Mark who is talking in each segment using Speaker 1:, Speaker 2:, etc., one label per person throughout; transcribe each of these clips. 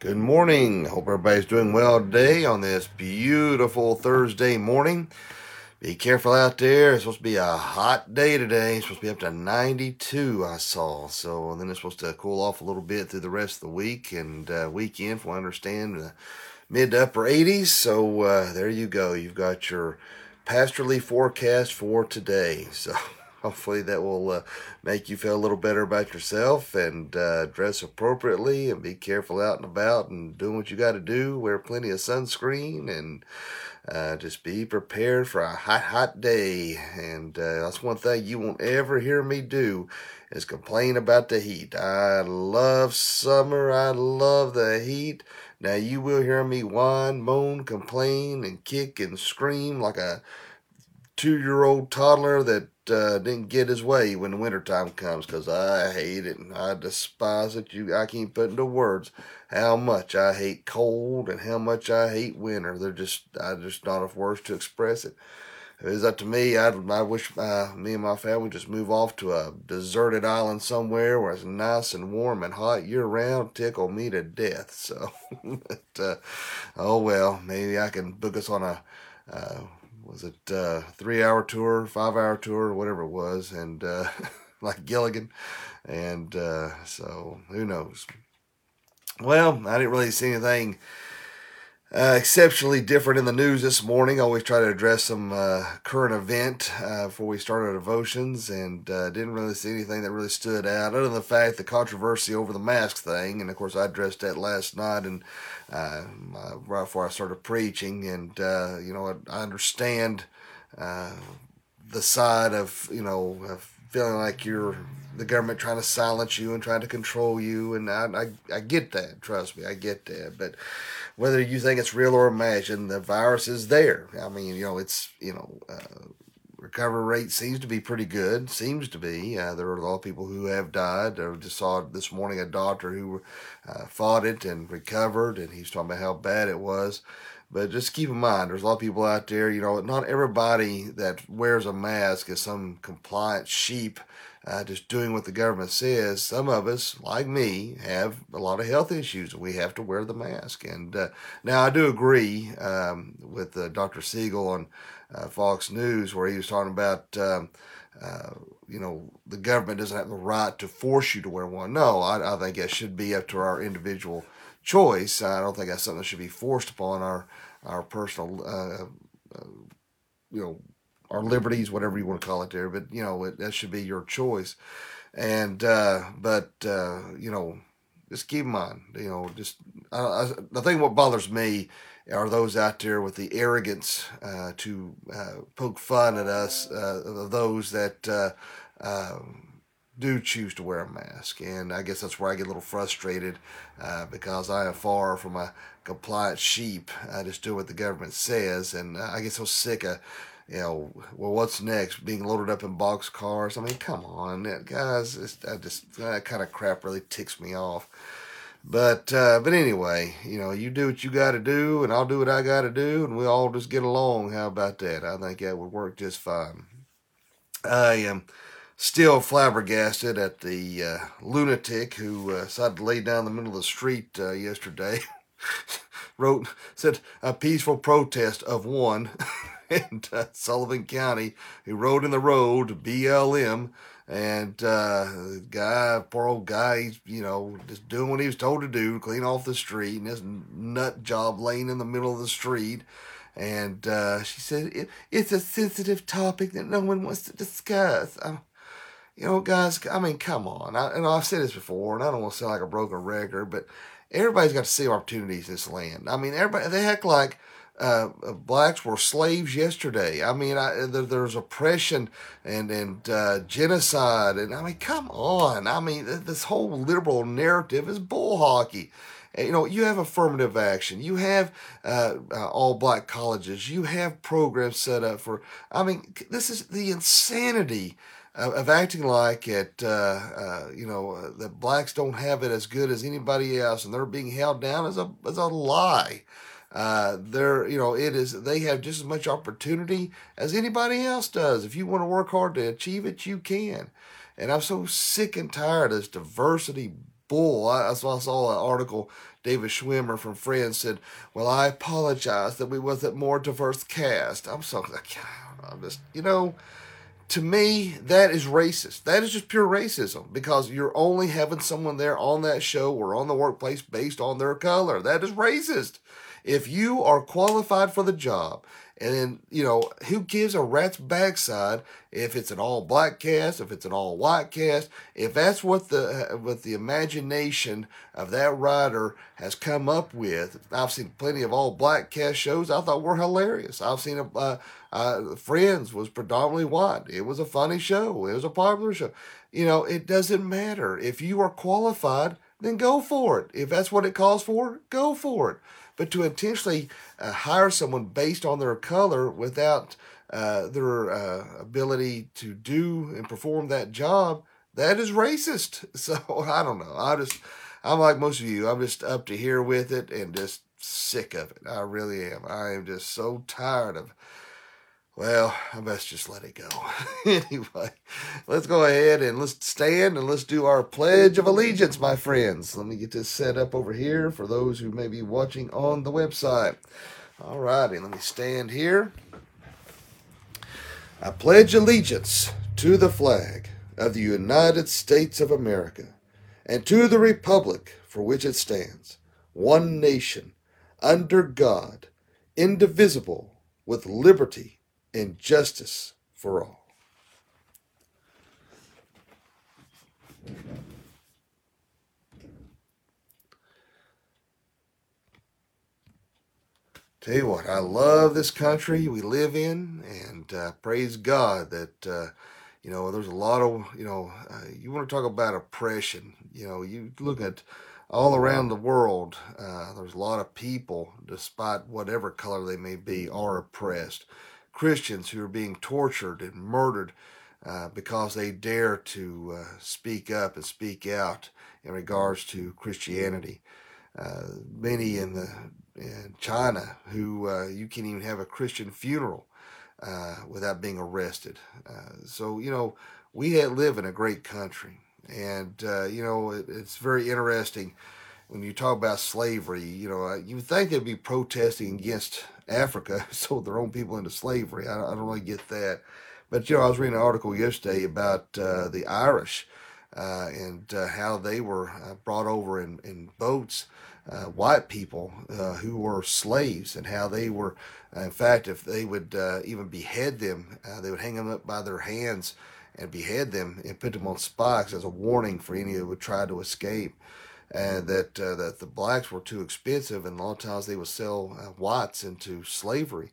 Speaker 1: Good morning. Hope everybody's doing well today on this beautiful Thursday morning. Be careful out there. It's supposed to be a hot day today. It's supposed to be up to 92, I saw. So then it's supposed to cool off a little bit through the rest of the week and uh, weekend, from I understand, mid to upper 80s. So uh, there you go. You've got your pastorally forecast for today. So hopefully that will uh, make you feel a little better about yourself and uh, dress appropriately and be careful out and about and doing what you got to do. Wear plenty of sunscreen and uh, just be prepared for a hot, hot day. And uh, that's one thing you won't ever hear me do is complain about the heat. I love summer. I love the heat. Now you will hear me whine, moan, complain, and kick and scream like a two-year-old toddler that uh, didn't get his way when the wintertime comes because I hate it and I despise it. You, I can't put into words how much I hate cold and how much I hate winter. They're just, I just not enough words to express it. If it up to me, I'd, I wish uh, me and my family just move off to a deserted island somewhere where it's nice and warm and hot year round. Tickle me to death. So, but, uh, oh well, maybe I can book us on a uh, was it uh, three hour tour, five hour tour, whatever it was, and uh, like Gilligan, and uh, so who knows? Well, I didn't really see anything uh, exceptionally different in the news this morning. Always try to address some uh, current event uh, before we start our devotions, and uh, didn't really see anything that really stood out, other than the fact the controversy over the mask thing. And of course, I addressed that last night, and uh, right before I started preaching. And you know, I, I understand the side of you know of feeling like you're the government trying to silence you and trying to control you, and I, I, I get that. Trust me, I get that. But whether you think it's real or imagined, the virus is there. I mean, you know, it's you know, uh, recovery rate seems to be pretty good. Seems to be. Uh, there are a lot of people who have died. I just saw this morning a doctor who uh, fought it and recovered, and he's talking about how bad it was. But just keep in mind, there's a lot of people out there, you know, not everybody that wears a mask is some compliant sheep uh, just doing what the government says. Some of us, like me, have a lot of health issues. And we have to wear the mask. And uh, now I do agree um, with uh, Dr. Siegel on uh, Fox News, where he was talking about. Um, uh, you know, the government doesn't have the right to force you to wear one. No, I, I think it should be up to our individual choice. I don't think that's something that should be forced upon our our personal, uh, you know, our liberties, whatever you want to call it there. But you know, it, that should be your choice. And uh, but uh, you know, just keep in mind, you know, just I, the thing what bothers me are those out there with the arrogance uh, to uh, poke fun at us, uh, those that uh, um, do choose to wear a mask. And I guess that's where I get a little frustrated uh, because I am far from a compliant sheep. I just do what the government says. And I get so sick of, you know, well, what's next? Being loaded up in box cars. I mean, come on, guys. I just, that kind of crap really ticks me off. But uh, but anyway, you know, you do what you got to do, and I'll do what I got to do, and we all just get along. How about that? I think that would work just fine. I am. Still flabbergasted at the uh, lunatic who uh, decided to lay down in the middle of the street uh, yesterday. Wrote, said, a peaceful protest of one in uh, Sullivan County who rode in the road, BLM. And uh, the guy, poor old guy, he's, you know, just doing what he was told to do, clean off the street, and this nut job laying in the middle of the street. And uh, she said, it, It's a sensitive topic that no one wants to discuss. I'm, you know, guys, I mean, come on. I, and I've said this before, and I don't want to sound like a broken record, but everybody's got to see opportunities in this land. I mean, everybody, they act like uh, blacks were slaves yesterday. I mean, I, there, there's oppression and and uh, genocide, and I mean, come on. I mean, this whole liberal narrative is bull hockey. You know, you have affirmative action. You have uh, uh all black colleges. You have programs set up for. I mean, this is the insanity of acting like it, uh, uh, you know, uh, that blacks don't have it as good as anybody else, and they're being held down as a as a lie. Uh, they're, you know, it is. They have just as much opportunity as anybody else does. If you want to work hard to achieve it, you can. And I'm so sick and tired of this diversity bull. I, I, saw, I saw an article. David Schwimmer from Friends said, "Well, I apologize that we wasn't more diverse cast." I'm so I'm just, you know, to me, that is racist. That is just pure racism because you're only having someone there on that show or on the workplace based on their color. That is racist. If you are qualified for the job and then, you know, who gives a rat's backside if it's an all black cast, if it's an all white cast, if that's what the what the imagination of that writer has come up with. I've seen plenty of all black cast shows I thought were hilarious. I've seen a uh, uh, Friends was predominantly white. It was a funny show. It was a popular show. You know, it doesn't matter if you are qualified. Then go for it. If that's what it calls for, go for it. But to intentionally uh, hire someone based on their color without uh, their uh, ability to do and perform that job, that is racist. So I don't know. I just, I'm like most of you. I'm just up to here with it and just sick of it. I really am. I am just so tired of well, I best just let it go. anyway, let's go ahead and let's stand and let's do our Pledge of Allegiance, my friends. Let me get this set up over here for those who may be watching on the website. All righty, let me stand here. I pledge allegiance to the flag of the United States of America and to the republic for which it stands, one nation, under God, indivisible, with liberty and justice for all. Tell you what, I love this country we live in, and uh, praise God that uh, you know there's a lot of you know uh, you want to talk about oppression. You know, you look at all around the world, uh, there's a lot of people, despite whatever color they may be, are oppressed. Christians who are being tortured and murdered uh, because they dare to uh, speak up and speak out in regards to Christianity. Uh, many in the in China who uh, you can't even have a Christian funeral uh, without being arrested. Uh, so you know we live in a great country, and you know it, it's very interesting when you talk about slavery, you know, you think they'd be protesting against Africa, sold their own people into slavery. I, I, don't really get that. But, you know, I was reading an article yesterday about uh, the Irish uh, and uh, how they were uh, brought over in, in boats, uh, white people uh, who were slaves, and how they were, in fact, if they would even behead them, they would hang them up by their hands and behead them and put them on spikes as a warning for any who would try to escape and that uh, that the blacks were too expensive, and a lot of times they would sell uh, whites into slavery.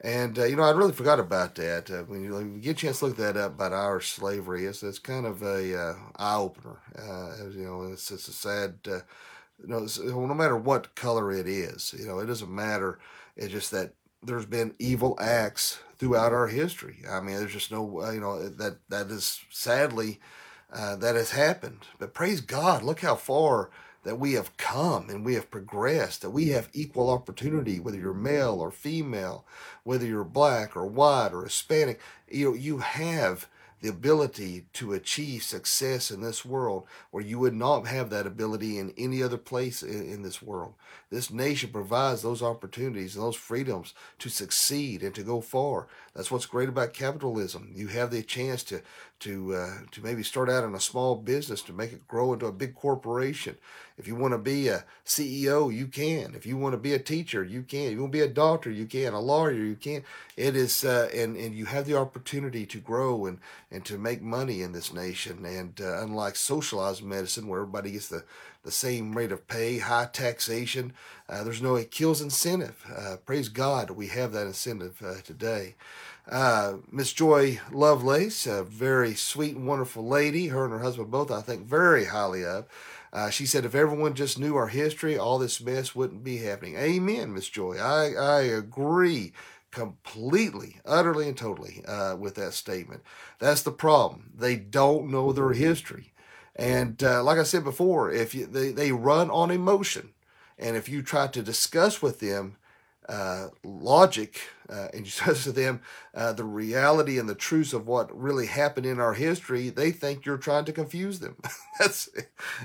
Speaker 1: And uh, you know, I really forgot about that. Uh, when, you, get a chance to look that up about Irish slavery, it's, it's kind of a uh, eye opener. Uh, you know, it's it's a sad. you know, no matter what color it is, you know, it doesn't matter. It's just that there's been evil acts throughout our history. I mean, there's just no, you know, that that is sadly uh, that has happened. But praise God, look how far that we have come and we have progressed, that we have equal opportunity, whether you're male or female, whether you're black or white or Hispanic, you you have the ability to achieve success in this world where you would not have that ability in any other place in, in, this world. This nation provides those opportunities and those freedoms to succeed and to go far. That's what's great about capitalism. You have the chance to to uh, to maybe start out in a small business to make it grow into a big corporation. If you want to be a CEO, you can. If you want to be a teacher, you can. If you want to be a doctor, you can. A lawyer, you can. It is, uh, and and you have the opportunity to grow and and to make money in this nation. And uh, unlike socialized medicine, where everybody gets the the same rate of pay, high taxation, uh, there's no it kills incentive. Uh, praise God, we have that incentive uh, today. Uh, Miss Joy Lovelace, a very sweet and wonderful lady. Her and her husband both, I think, very highly of. Uh, she said, if everyone just knew our history, all this mess wouldn't be happening. Amen, Miss Joy. I, I agree completely, utterly, and totally uh, with that statement. That's the problem. They don't know their history. And uh, like I said before, if you, they, they run on emotion, and if you try to discuss with them uh, logic uh, and you says to them uh, the reality and the truths of what really happened in our history, they think you're trying to confuse them. That's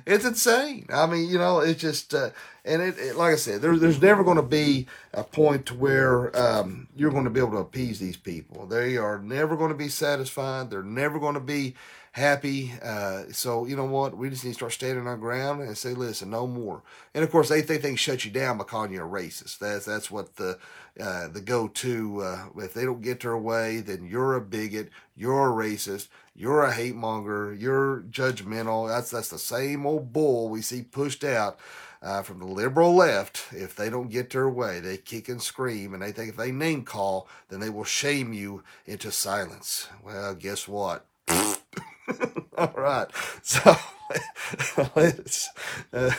Speaker 1: it's insane. I mean, you know, it's just uh, and it, it, like I said, there's there's never going to be a point where um, you're going to be able to appease these people. They are never going to be satisfied. They're never going to be happy. Uh, so you know what? We just need to start standing our ground and say, listen, no more. And of course, they think they can shut you down by calling you a racist. That's that's what the uh, the go to. Uh, if they don't get their way, then you're a bigot. You're a racist. You're a hate monger. You're judgmental. That's that's the same old bull we see pushed out. Uh, from the liberal left, if they don't get their way, they kick and scream, and they think if they name call, then they will shame you into silence. Well, guess what? All right. So it's, uh,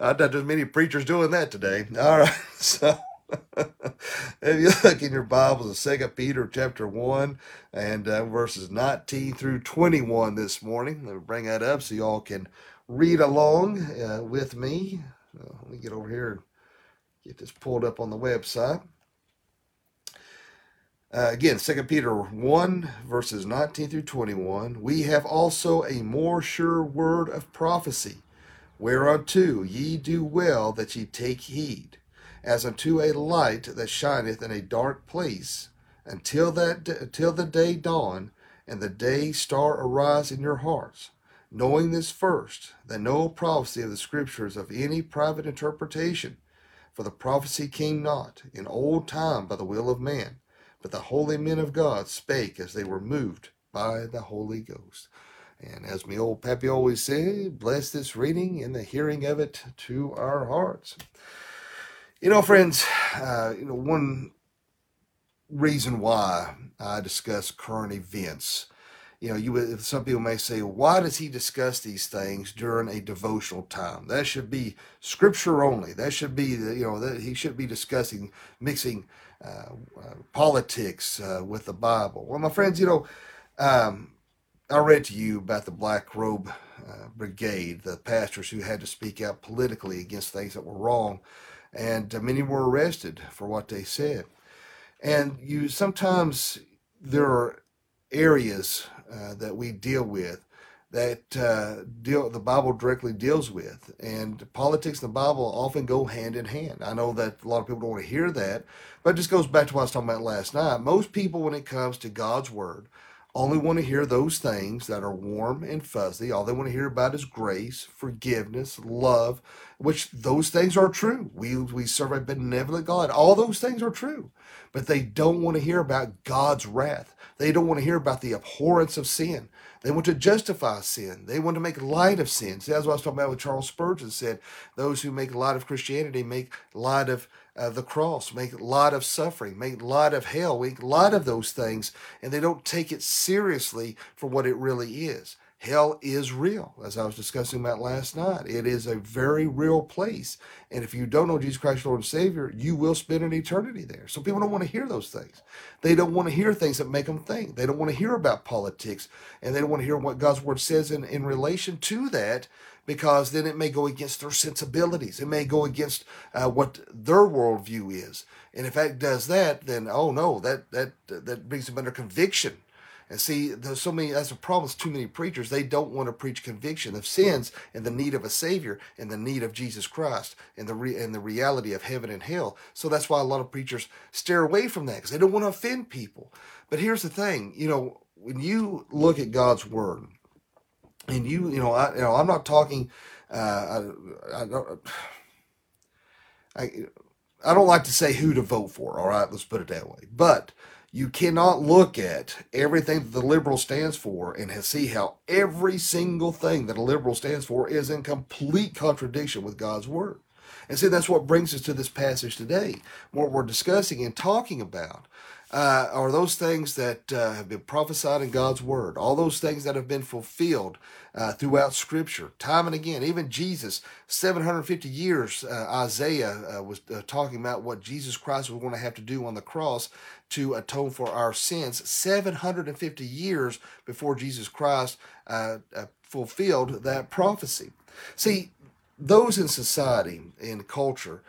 Speaker 1: I as many preachers doing that today. All right. So if you look in your Bibles, Second Peter chapter 1 and uh, verses 19 through 21 this morning. Let me bring that up so y'all can read along uh, with me. Let me get over here and get this pulled up on the website. Uh, again, 2 Peter 1, verses 19 through 21. We have also a more sure word of prophecy, whereunto ye do well that ye take heed, as unto a light that shineth in a dark place, until that until the day dawn and the day star arise in your hearts, knowing this first, that no prophecy of the Scriptures of any private interpretation, for the prophecy came not in old time by the will of man but the holy men of God spake as they were moved by the Holy Ghost. And as my old pappy always said, bless this reading and the hearing of it to our hearts. You know, friends, uh, you know, one reason why I discuss current events, you know, you some people may say, why does he discuss these things during a devotional time? That should be scripture only. That should be, you know, that he should be discussing, mixing uh, uh, politics uh, with the Bible. Well, my friends, you know, um, I read to you about the Black Robe uh, Brigade, the pastors who had to speak out politically against things that were wrong, and many were arrested for what they said. And you sometimes there are areas uh, that we deal with that uh, deal the Bible directly deals with, and politics and the Bible often go hand in hand. I know that a lot of people don't want to hear that, but it just goes back to what I was talking about last night. Most people, when it comes to God's word, only want to hear those things that are warm and fuzzy. All they want to hear about is grace, forgiveness, love, which those things are true. We we serve a benevolent God. All those things are true, but they don't want to hear about God's wrath. They don't want to hear about the abhorrence of sin. They want to justify sin. They want to make light of sin. See, that's what I was talking about with Charles Spurgeon said. Those who make light of Christianity make light of uh, the cross, make a lot of suffering, make a lot of hell, make a lot of those things, and they don't take it seriously for what it really is. Hell is real, as I was discussing about last night. It is a very real place. And if you don't know Jesus Christ, Lord and Savior, you will spend an eternity there. So people don't want to hear those things. They don't want to hear things that make them think. They don't want to hear about politics. And they don't want to hear what God's Word says in, in relation to that because then it may go against their sensibilities. It may go against uh, what their worldview is. And if that does that, then oh no, that that that brings them under conviction and see, there's so many, that's a problem with too many preachers. They don't want to preach conviction of sins and the need of a Savior and the need of Jesus Christ and the, re, and the reality of heaven and hell. So that's why a lot of preachers steer away from that because they don't want to offend people. But here's the thing, you know, when you look at God's Word, and you, you know, I, you know, I'm not talking, uh, I, I don't, I, I don't like to say who to vote for. All right, let's put it that way. But you cannot look at everything that the liberal stands for and see how every single thing that a liberal stands for is in complete contradiction with God's word. And see, that's what brings us to this passage today. What we're discussing and talking about uh, are those things that uh, have been prophesied in God's word, all those things that have been fulfilled uh, throughout Scripture, time and again. Even Jesus, 750 years, uh, Isaiah uh, was uh, talking about what Jesus Christ was going to have to do on the cross to atone for our sins. 750 years before Jesus Christ fulfilled that prophecy. See, those in society, in culture,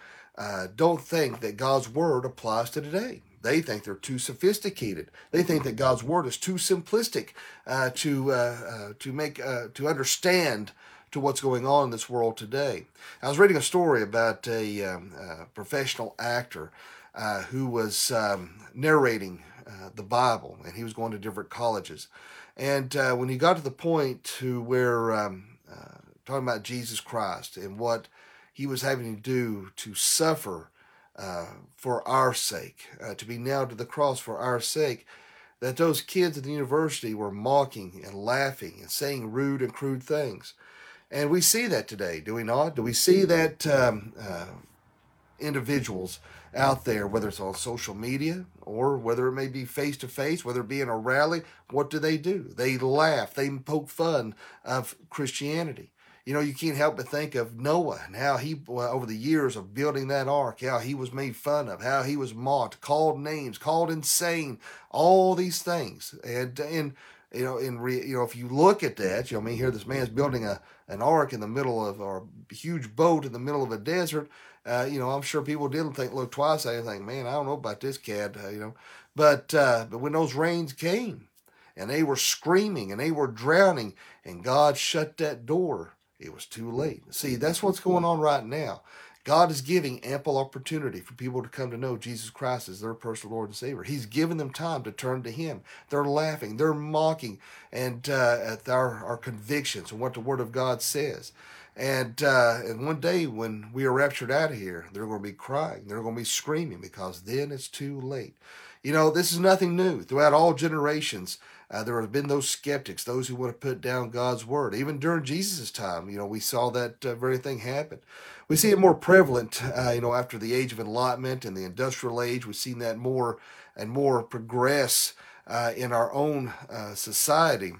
Speaker 1: don't think that God's word applies to today. They think they're too sophisticated. They think that God's word is too simplistic uh, to uh, uh, to make uh, to understand to what's going on in this world today. I was reading a story about a, um, professional actor uh, who was um, narrating uh, the Bible, and he was going to different colleges. And when he got to the point to where um, talking about Jesus Christ and what he was having to do to suffer uh, for our sake, uh, to be nailed to the cross for our sake, that those kids at the university were mocking and laughing and saying rude and crude things. And we see that today, do we not? Do we see that um, uh, individuals out there, whether it's on social media or whether it may be face to face, whether it be in a rally, what do they do? They laugh, they poke fun of Christianity you know, you can't help but think of Noah and how he, well, over the years of building that ark, how he was made fun of, how he was mocked, called names, called insane, all these things. And, and, you know, in re, you know, if you look at that, you know, I mean, here this man's building a an ark in the middle of or a huge boat in the middle of a desert. Uh, you know, I'm sure people didn't think look twice. I think, man, I don't know about this cat. Uh, you know, but uh, but when those rains came, and they were screaming and they were drowning, and God shut that door it was too late. See, that's what's going on right now. God is giving ample opportunity for people to come to know Jesus Christ as their personal Lord and Savior. He's given them time to turn to Him. They're laughing, they're mocking, and uh, at our, our convictions and what the Word of God says. And uh, and one day when we are raptured out of here, they're going to be crying, they're going to be screaming because then it's too late. You know, this is nothing new. Throughout all generations, uh, there have been those skeptics, those who want to put down God's word. Even during Jesus' time, you know, we saw that uh, very thing happen. We see it more prevalent, uh, you know, after the age of enlightenment and the industrial age. We've seen that more and more progress uh, in our own uh, society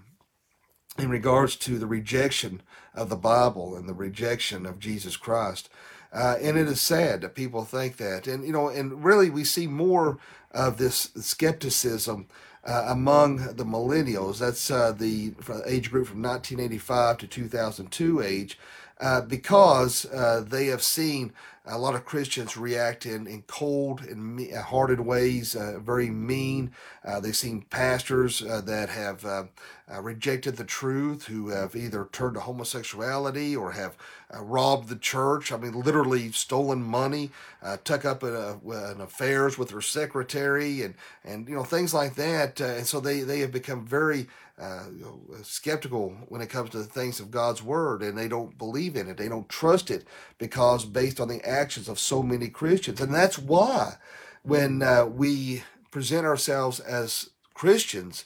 Speaker 1: in regards to the rejection of the Bible and the rejection of Jesus Christ. Uh, and it is sad that people think that. And, you know, and really we see more of this skepticism uh, among the millennials. That's uh, the age group from 1985 to 2002 age, uh, because uh, they have seen a lot of Christians react in, in cold and me- uh, hearted ways, uh, very mean. Uh, they've seen pastors uh, that have uh, rejected the truth, who have either turned to homosexuality or have robbed the church. I mean, literally stolen money, tuck up in, in, affairs with their secretary, and and you know things like that. and so they they have become very uh, you know, skeptical when it comes to the things of God's word, and they don't believe in it. They don't trust it because based on the actions of so many Christians, and that's why when uh, we present ourselves as Christians,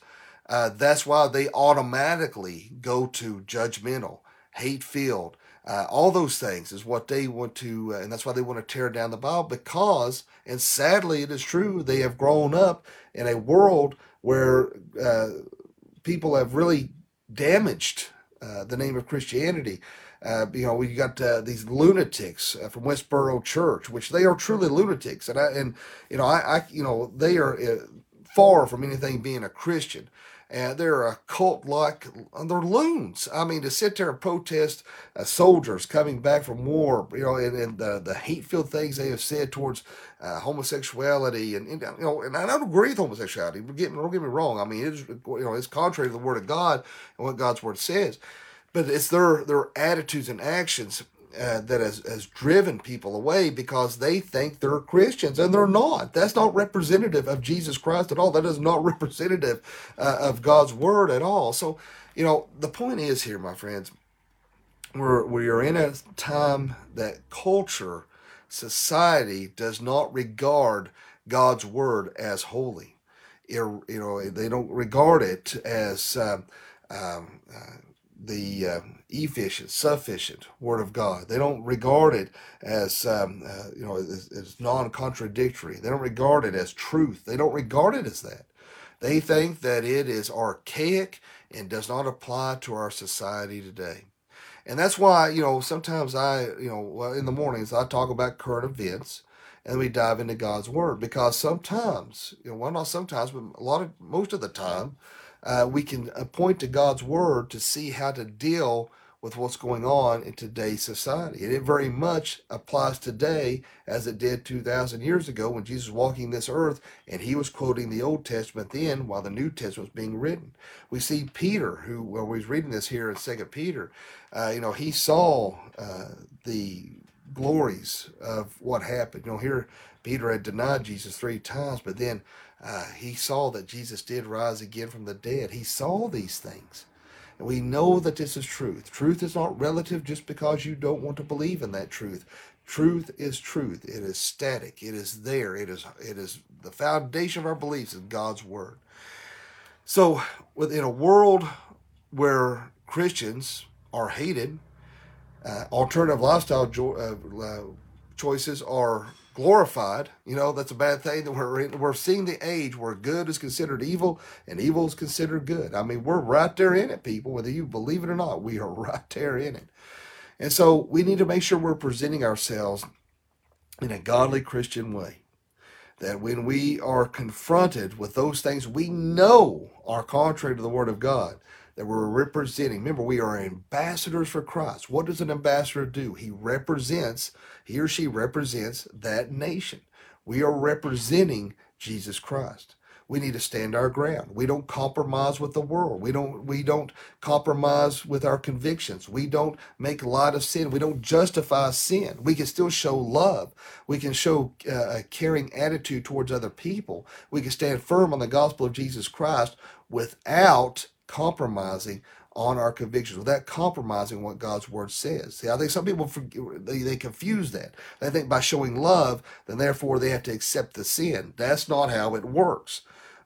Speaker 1: uh, that's why they automatically go to judgmental, hate filled. Uh, all those things is what they want to, uh, and that's why they want to tear down the Bible because, and sadly, it is true, they have grown up in a world where uh, people have really damaged uh, the name of Christianity. Uh, you know, we got uh, these lunatics uh, from Westboro Church, which they are truly lunatics, and I and you know, I, I you know, they are uh, far from anything being a Christian and they're a cult like they're loons. I mean, to sit there and protest uh, soldiers coming back from war, you know, and, and the the hate filled things they have said towards uh, homosexuality, and, and, you know, and I don't agree with homosexuality. Don't get, don't get me wrong. I mean, it's you know, it's contrary to the word of God and what God's word says, but it's their their attitudes and actions uh, that has, has driven people away because they think they're Christians and they're not. That's not representative of Jesus Christ at all. That is not representative uh, of God's word at all. So, you know, the point is here, my friends, we're, we are in a time that culture, society does not regard God's word as holy. you know, they don't regard it as um, um, uh, the uh, efficient, sufficient Word of God. They don't regard it as um, uh, you know as, as non-contradictory. They don't regard it as truth. They don't regard it as that. They think that it is archaic and does not apply to our society today. And that's why you know sometimes I you know in the mornings I talk about current events and we dive into God's Word because sometimes you know well not sometimes but a lot of most of the time uh, we can point to God's Word to see how to deal with what's going on in today's society. And it very much applies today as it did 2,000 years ago when Jesus was walking this earth and he was quoting the Old Testament then while the New Testament was being written. We see Peter, who, well, we was reading this here in Second Peter, uh, you know, he saw uh, the glories of what happened. You know, here Peter had denied Jesus three times, but then uh, he saw that Jesus did rise again from the dead. He saw these things. And we know that this is truth. Truth is not relative just because you don't want to believe in that truth. Truth is truth. It is static. It is there. It is it is the foundation of our beliefs is God's word. So within a world where Christians are hated, uh, alternative lifestyle jo- uh, uh, choices are glorified. You know, that's a bad thing that we're we're seeing the age where good is considered evil and evil is considered good. I mean, we're right there in it, people, whether you believe it or not, we are right there in it. And so we need to make sure we're presenting ourselves in a godly Christian way. That when we are confronted with those things we know are contrary to the Word of God, that we're representing. Remember, we are ambassadors for Christ. What does an ambassador do? He represents, he or she represents that nation. We are representing Jesus Christ. We need to stand our ground. We don't compromise with the world. We don't we don't compromise with our convictions. We don't make light of sin. We don't justify sin. We can still show love. We can show uh, a caring attitude towards other people. We can stand firm on the gospel of Jesus Christ without compromising on our convictions, without compromising what God's word says. See, I think some people they, they confuse that. They think by showing love, then therefore they have to accept the sin. That's not how it works.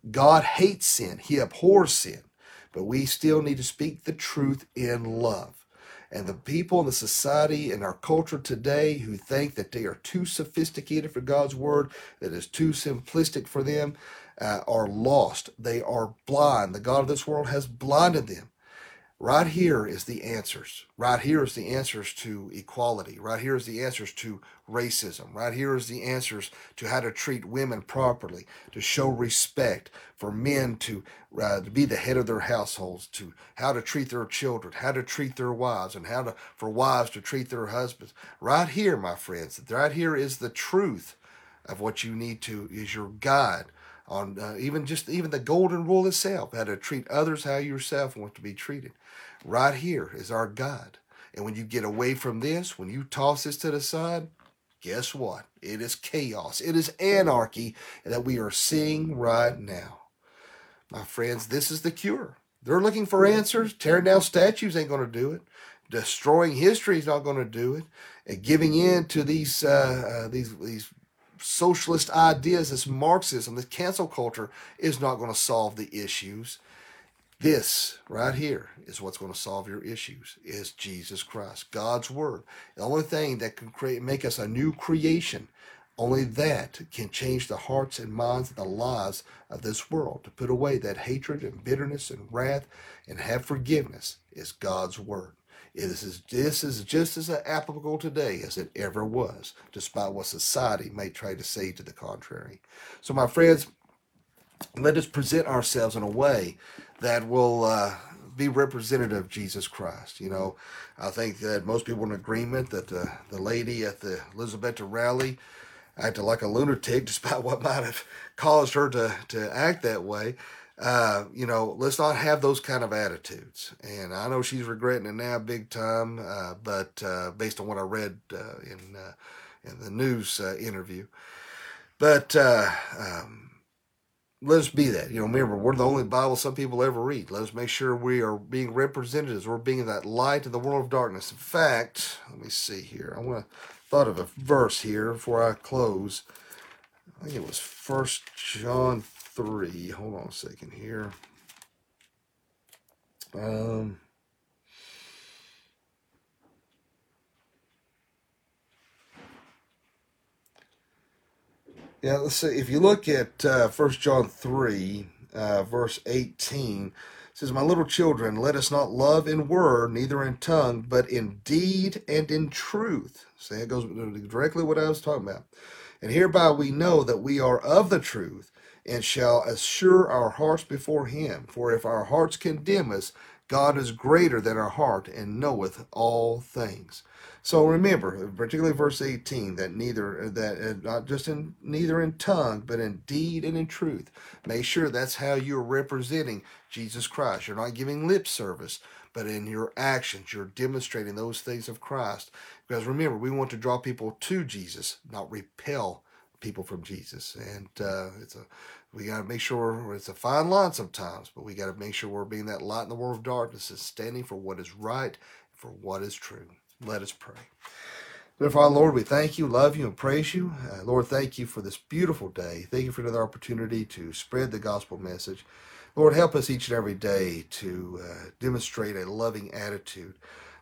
Speaker 1: God hates sin. He abhors sin. But we still need to speak the truth in love. And the people in the society and our culture today who think that they are too sophisticated for God's word, that is too simplistic for them, uh, are lost. They are blind. The God of this world has blinded them. Right here is the answers. Right here is the answers to equality. Right here is the answers to racism. Right here is the answers to how to treat women properly, to show respect, for men to, uh, to be the head of their households, to how to treat their children, how to treat their wives, and how to for wives to treat their husbands. Right here, my friends, right here is the truth of what you need to is your guide on uh, even just even the golden rule itself how to treat others how yourself want to be treated. Right here is our god. And when you get away from this when you toss this to the side guess what? It is chaos. It is anarchy that we are seeing right now. My friends this is the cure. They're looking for answers. Tearing down statues ain't going to do it. Destroying history is not going to do it. And giving in to these uh, uh, these these socialist ideas, this Marxism, this cancel culture is not going to solve the issues. This right here is what's going to solve your issues is Jesus Christ, God's word. The only thing that can create make us a new creation, only that can change the hearts and minds and the lives of this world. To put away that hatred and bitterness and wrath and have forgiveness is God's word. This is, this is just as applicable today as it ever was, despite what society may try to say to the contrary. So, my friends, let us present ourselves in a way that will uh, be representative of Jesus Christ. You know, I think that most people in agreement that the, the lady at the Elizabeth rally acted like a lunatic, despite what might have caused her to, to act that way uh, you know, let's not have those kind of attitudes. And I know she's regretting it now, big time. Uh, but uh, based on what I read uh, in uh, in the news uh, interview, but um, let us be that. You know, remember we're the only Bible some people ever read. Let us make sure we are being representatives. We're being that light in the world of darkness. In fact, let me see here. I want to thought of a verse here before I close. I think it was First John 3. Hold on a second here. Um, yeah, let's see. If you look at uh, 1 John 3, uh, verse 18, says, My little children, let us not love in word, neither in tongue, but in deed and in truth. See, it goes directly what I was talking about. And hereby we know that we are of the truth and shall assure our hearts before him. For if our hearts condemn us, God is greater than our heart and knoweth all things. So remember, particularly verse 18, that neither that uh, not just in neither in tongue, but in deed and in truth. Make sure that's how you're representing Jesus Christ. You're not giving lip service, but in your actions, you're demonstrating those things of Christ. Because remember, we want to draw people to Jesus, not repel people from Jesus. And uh, it's a we got to make sure it's a fine line sometimes, but we got to make sure we're being that light in the world of darkness and standing for what is right, for what is true. Let us pray. Father, Lord, we thank you, love you, and praise you. Uh, Lord, thank you for this beautiful day. Thank you for another opportunity to spread the gospel message. Lord, help us each and every day to uh, demonstrate a loving attitude.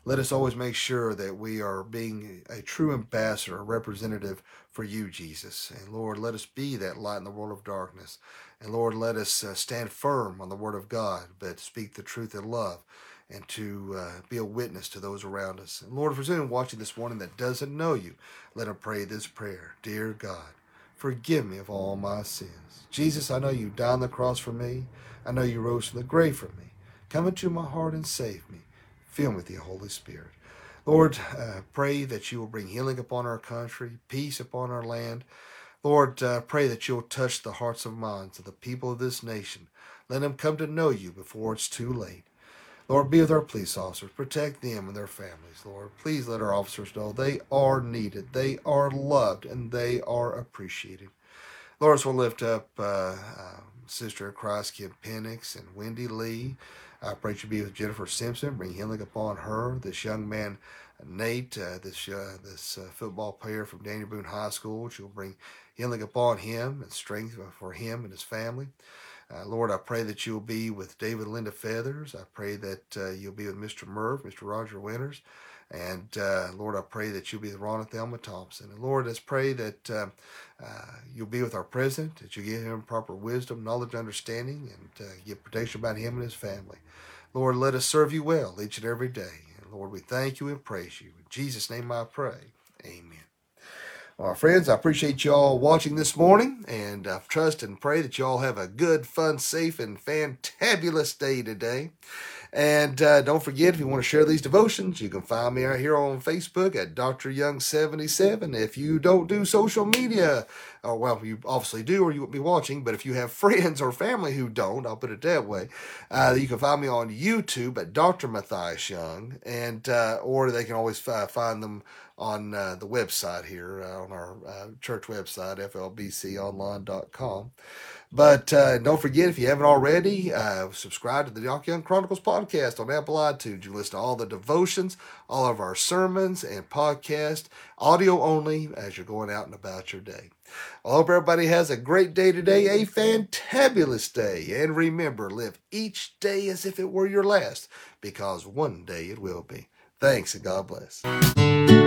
Speaker 1: Let us always make sure that we are being a true ambassador, a representative for you, Jesus. And Lord, let us be that light in the world of darkness. And Lord, let us uh, stand firm on the word of God, but speak the truth in love and to uh, be a witness to those around us. And Lord, if there's anyone watching this morning that doesn't know you, let them pray this prayer Dear God, forgive me of all my sins. Jesus, I know you died on the cross for me. I know you rose from the grave for me. Come into my heart and save me. Fill me with the Holy Spirit. Lord, uh, pray that you will bring healing upon our country, peace upon our land. Lord, uh, pray that you'll touch the hearts and minds of the people of this nation. Let them come to know you before it's too late. Lord, be with our police officers. Protect them and their families, Lord. Please let our officers know they are needed, they are loved, and they are appreciated. Lord, so we'll lift up uh, uh, Sister of Christ, Kim Penix, and Wendy Lee. I pray you be with Jennifer Simpson, bring healing upon her. This young man, Nate, uh, this uh, this uh, football player from Daniel Boone High School, she'll bring healing upon him and strength for him and his family. Uh, Lord, I pray that you'll be with David Linda Feathers. I pray that uh, you'll be with Mr. Murph, Mr. Roger Winters. And uh, Lord, I pray that you'll be with Ron Thelma Thompson. And Lord, let's pray that uh, uh, you'll be with our president, that you give him proper wisdom, knowledge, understanding, and uh, give protection about him and his family. Lord, let us serve you well each and every day. And Lord, we thank you and praise you. In Jesus' name I pray. Amen. Well, friends, I appreciate you all watching this morning, and I trust and pray that you all have a good, fun, safe, and fantabulous day today. And uh, don't forget, if you want to share these devotions, you can find me right here on Facebook at Dr. Young77. If you don't do social media, or well, you obviously do, or you won't be watching, but if you have friends or family who don't, I'll put it that way, uh, you can find me on YouTube at Dr. Matthias Young, and uh, or they can always find them on uh, the website here, uh, on our uh, church website, flbconline.com. But uh, don't forget, if you haven't already, uh, subscribe to the Doc Young Chronicles podcast on Apple iTunes. You listen to all the devotions, all of our sermons and podcast, audio only, as you're going out and about your day. I hope everybody has a great day today, a fantabulous day. And remember, live each day as if it were your last, because one day it will be. Thanks and God bless.